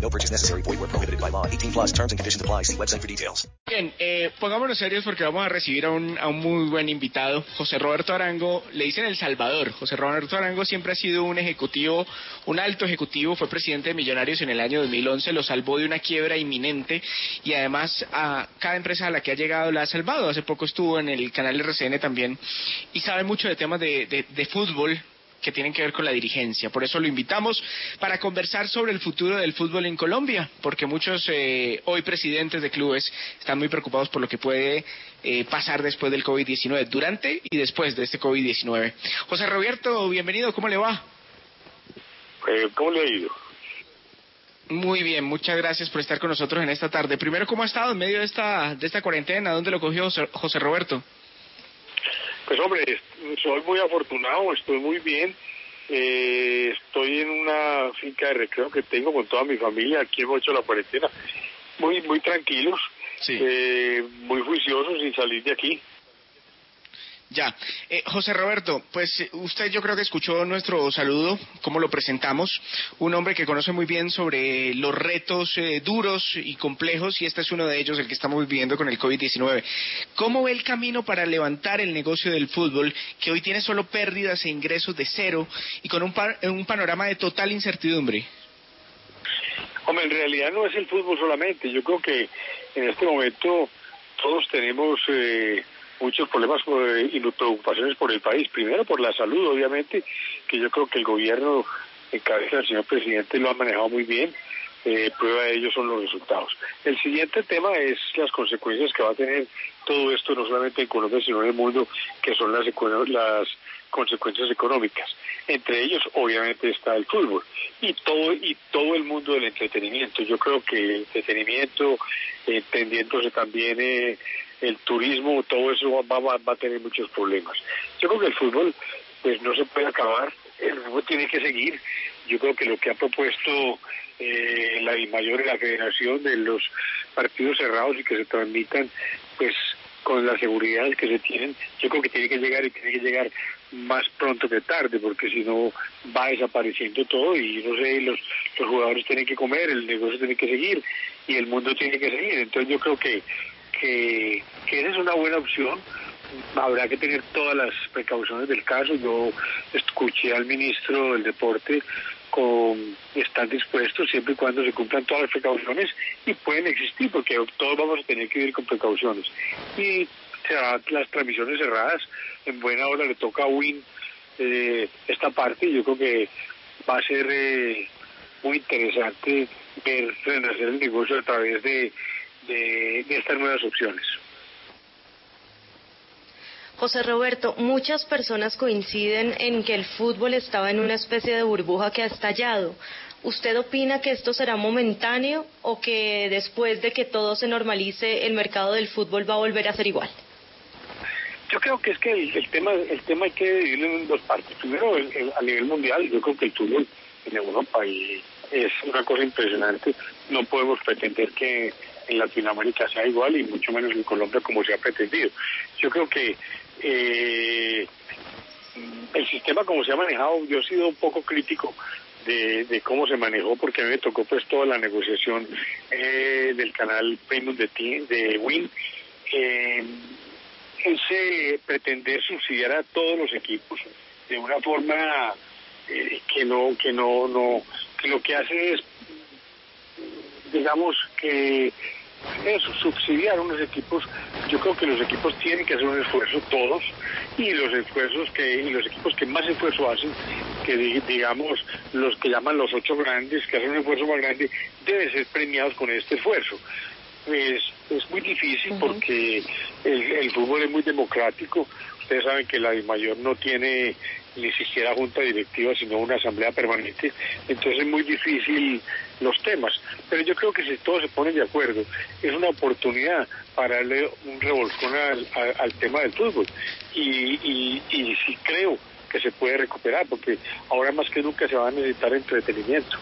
No purchase necessary. Void where prohibited by law. 18 plus terms and conditions apply. See website for details. Bien, eh, pongámonos serios porque vamos a recibir a un, a un muy buen invitado. José Roberto Arango, le dicen El Salvador. José Roberto Arango siempre ha sido un ejecutivo, un alto ejecutivo, fue presidente de Millonarios en el año 2011, lo salvó de una quiebra inminente y además a cada empresa a la que ha llegado la ha salvado. Hace poco estuvo en el canal RCN también y sabe mucho de temas de, de, de fútbol que tienen que ver con la dirigencia. Por eso lo invitamos para conversar sobre el futuro del fútbol en Colombia, porque muchos eh, hoy presidentes de clubes están muy preocupados por lo que puede eh, pasar después del COVID-19, durante y después de este COVID-19. José Roberto, bienvenido, ¿cómo le va? Eh, ¿Cómo le ha ido? Muy bien, muchas gracias por estar con nosotros en esta tarde. Primero, ¿cómo ha estado en medio de esta, de esta cuarentena? ¿Dónde lo cogió José, José Roberto? Pues hombre, soy muy afortunado, estoy muy bien. Eh, estoy en una finca de recreo que tengo con toda mi familia, aquí hemos hecho la cuarentena. Muy, muy tranquilos, Sí. eh, muy juiciosos sin salir de aquí. Ya. Eh, José Roberto, pues eh, usted yo creo que escuchó nuestro saludo, cómo lo presentamos. Un hombre que conoce muy bien sobre los retos eh, duros y complejos, y este es uno de ellos, el que estamos viviendo con el COVID-19. ¿Cómo ve el camino para levantar el negocio del fútbol, que hoy tiene solo pérdidas e ingresos de cero y con un, pa- un panorama de total incertidumbre? Hombre, en realidad no es el fútbol solamente. Yo creo que en este momento todos tenemos eh, muchos problemas por- y preocupaciones por el país. Primero por la salud, obviamente, que yo creo que el gobierno en cabeza del señor presidente lo ha manejado muy bien. Eh, prueba de ello son los resultados. El siguiente tema es las consecuencias que va a tener todo esto, no solamente en Colombia, sino en el mundo, que son las, las consecuencias económicas. Entre ellos, obviamente, está el fútbol y todo y todo el mundo del entretenimiento. Yo creo que el entretenimiento, eh, tendiéndose también eh, el turismo, todo eso va, va, va a tener muchos problemas. Yo creo que el fútbol, pues no se puede acabar, el fútbol tiene que seguir. Yo creo que lo que ha propuesto eh, la mayor de la federación de los partidos cerrados y que se transmitan, pues con la seguridad que se tienen, yo creo que tiene que llegar y tiene que llegar más pronto que tarde, porque si no va desapareciendo todo y no sé, los, los jugadores tienen que comer, el negocio tiene que seguir y el mundo tiene que seguir. Entonces yo creo que, que, que es una buena opción. Habrá que tener todas las precauciones del caso. Yo escuché al ministro del Deporte con están dispuestos siempre y cuando se cumplan todas las precauciones y pueden existir porque todos vamos a tener que vivir con precauciones y serán las transmisiones cerradas en buena hora le toca a Win eh, esta parte yo creo que va a ser eh, muy interesante ver renacer el negocio a través de, de, de estas nuevas opciones. José Roberto, muchas personas coinciden en que el fútbol estaba en una especie de burbuja que ha estallado. ¿Usted opina que esto será momentáneo o que después de que todo se normalice el mercado del fútbol va a volver a ser igual? Yo creo que es que el, el tema el tema hay que dividirlo en dos partes. Primero, el- el- a nivel mundial, yo creo que el fútbol en Europa y es una cosa impresionante. No podemos pretender que en Latinoamérica sea igual y mucho menos en Colombia como se ha pretendido. Yo creo que eh, el sistema como se ha manejado, yo he sido un poco crítico de, cómo se manejó porque a mí me tocó pues toda la negociación eh, del canal Premium de, Ti- de Win. Eh, ese pretender subsidiar a todos los equipos de una forma eh, que no que no no que lo que hace es digamos que eso subsidiar unos equipos yo creo que los equipos tienen que hacer un esfuerzo todos y los esfuerzos que y los equipos que más esfuerzo hacen que di- digamos los que llaman los ocho grandes que hacen un esfuerzo más grande deben ser premiados con este esfuerzo es, es muy difícil porque el, el fútbol es muy democrático. Ustedes saben que la mayor no tiene ni siquiera junta directiva, sino una asamblea permanente. Entonces es muy difícil los temas. Pero yo creo que si todos se ponen de acuerdo, es una oportunidad para darle un revolcón al, tema del fútbol. Y, y, y sí creo que se puede recuperar, porque ahora más que nunca se va a necesitar entretenimiento,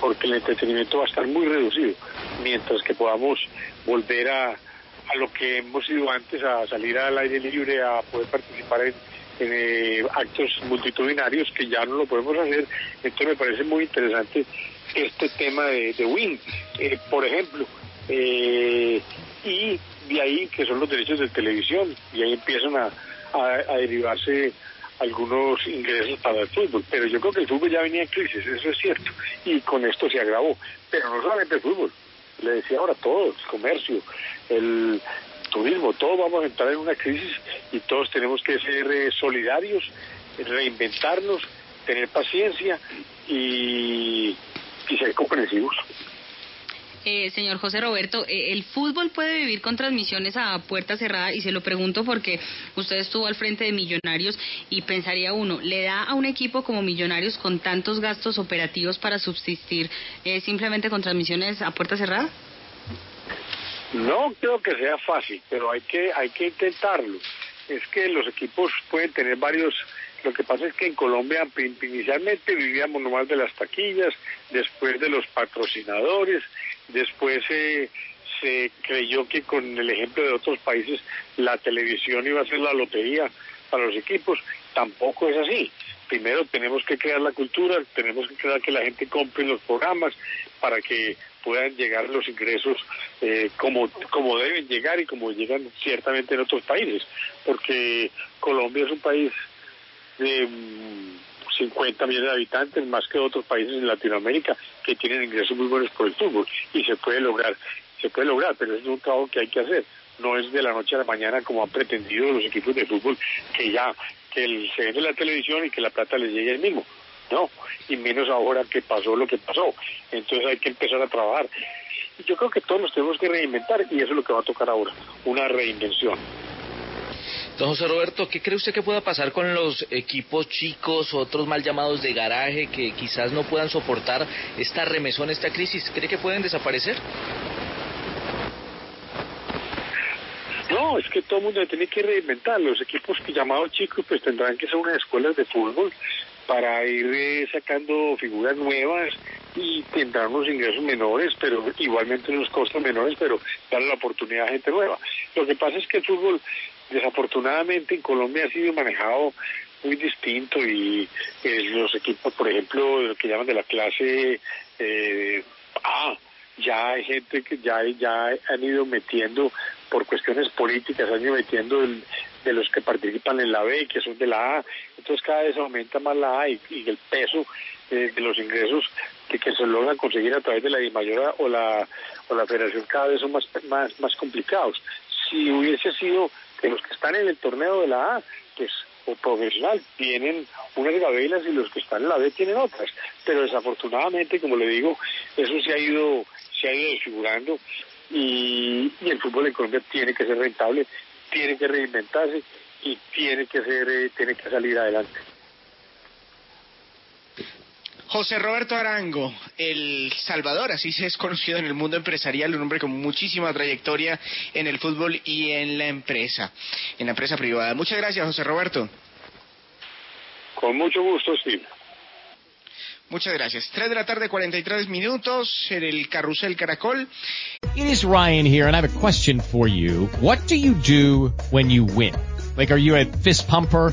porque el entretenimiento va a estar muy reducido, mientras que podamos volver a, a lo que hemos ido antes, a salir al aire libre, a poder participar en, eh, actos multitudinarios que ya no lo podemos hacer. Entonces me parece muy interesante este tema de, de WIN, eh, por ejemplo. Eh, y de ahí que son los derechos de televisión, y ahí empiezan a, derivarse algunos ingresos para el fútbol. Pero yo creo que el fútbol ya venía en crisis, eso es cierto, y con esto se agravó. Pero no solamente el fútbol, le decía ahora todo, el comercio, el turismo, todos vamos a entrar en una crisis y todos tenemos que ser eh, solidarios, reinventarnos, tener paciencia y, y ser comprensivos. Eh, señor José Roberto, eh, ¿el fútbol puede vivir con transmisiones a puerta cerrada? Y se lo pregunto porque usted estuvo al frente de Millonarios y pensaría uno, ¿le da a un equipo como Millonarios con tantos gastos operativos para subsistir eh, simplemente con transmisiones a puerta cerrada? No creo que sea fácil, pero hay que, hay que intentarlo. Es que los equipos pueden tener varios lo que pasa es que en Colombia inicialmente vivíamos nomás de las taquillas, después de los patrocinadores, después se creyó que con el ejemplo de otros países la televisión iba a ser la lotería para los equipos. Tampoco es así. Primero tenemos que crear la cultura, tenemos que crear que la gente compre los programas para que puedan llegar los ingresos eh, como, como deben llegar y como llegan ciertamente en otros países, porque Colombia es un país de 50 mm, millones de habitantes, más que otros países en Latinoamérica que tienen ingresos muy buenos por el fútbol y se puede lograr, se puede lograr, pero es un trabajo que hay que hacer. No es de la noche a la mañana como han pretendido los equipos de fútbol que ya que el, se vende la televisión y que la plata les llegue el mismo. No, y menos ahora que pasó lo que pasó. Entonces hay que empezar a trabajar. Yo creo que todos nos tenemos que reinventar y eso es lo que va a tocar ahora, una reinvención. Don José Roberto, ¿qué cree usted que pueda pasar con los equipos chicos, otros mal llamados de garaje, que quizás no puedan soportar esta remesón, esta crisis? ¿Cree que pueden desaparecer? No, es que todo el mundo tiene que reinventar. Los equipos llamados chicos pues tendrán que ser unas escuelas de fútbol para ir eh, sacando figuras nuevas y tendrán unos ingresos menores, pero igualmente unos costos menores, pero darle la oportunidad a gente nueva. Lo que pasa es que el fútbol desafortunadamente en Colombia ha sido manejado muy distinto y eh, los equipos, por ejemplo, lo que llaman de la clase eh, A, ya hay gente que ya, ya han ido metiendo por cuestiones políticas, han ido metiendo de los que participan en la B, que son de la A, entonces cada vez aumenta más la A y, el peso eh, de los ingresos que, se logran conseguir a través de la mayor o la o la federación cada vez son más, más, más complicados. Si hubiese sido que los que están en el torneo de la A, pues o profesional, tienen unas gabelas y los que están en la B tienen otras. Pero desafortunadamente, como le digo, eso se ha ido, se ha ido desfigurando y, y el fútbol en Colombia tiene que ser rentable, tiene que reinventarse y tiene que ser, eh, tiene que salir adelante. José Roberto Arango, El Salvador, así se es conocido en el mundo empresarial, un hombre con muchísima trayectoria en el fútbol y en la empresa, en la empresa privada. Muchas gracias, José Roberto. Con mucho gusto, sí. Muchas gracias. Tres de la tarde, 43 minutos en el Carrusel Caracol. It is Ryan here, and I have a question for you. What do you do when you win? Like, are you a fist pumper?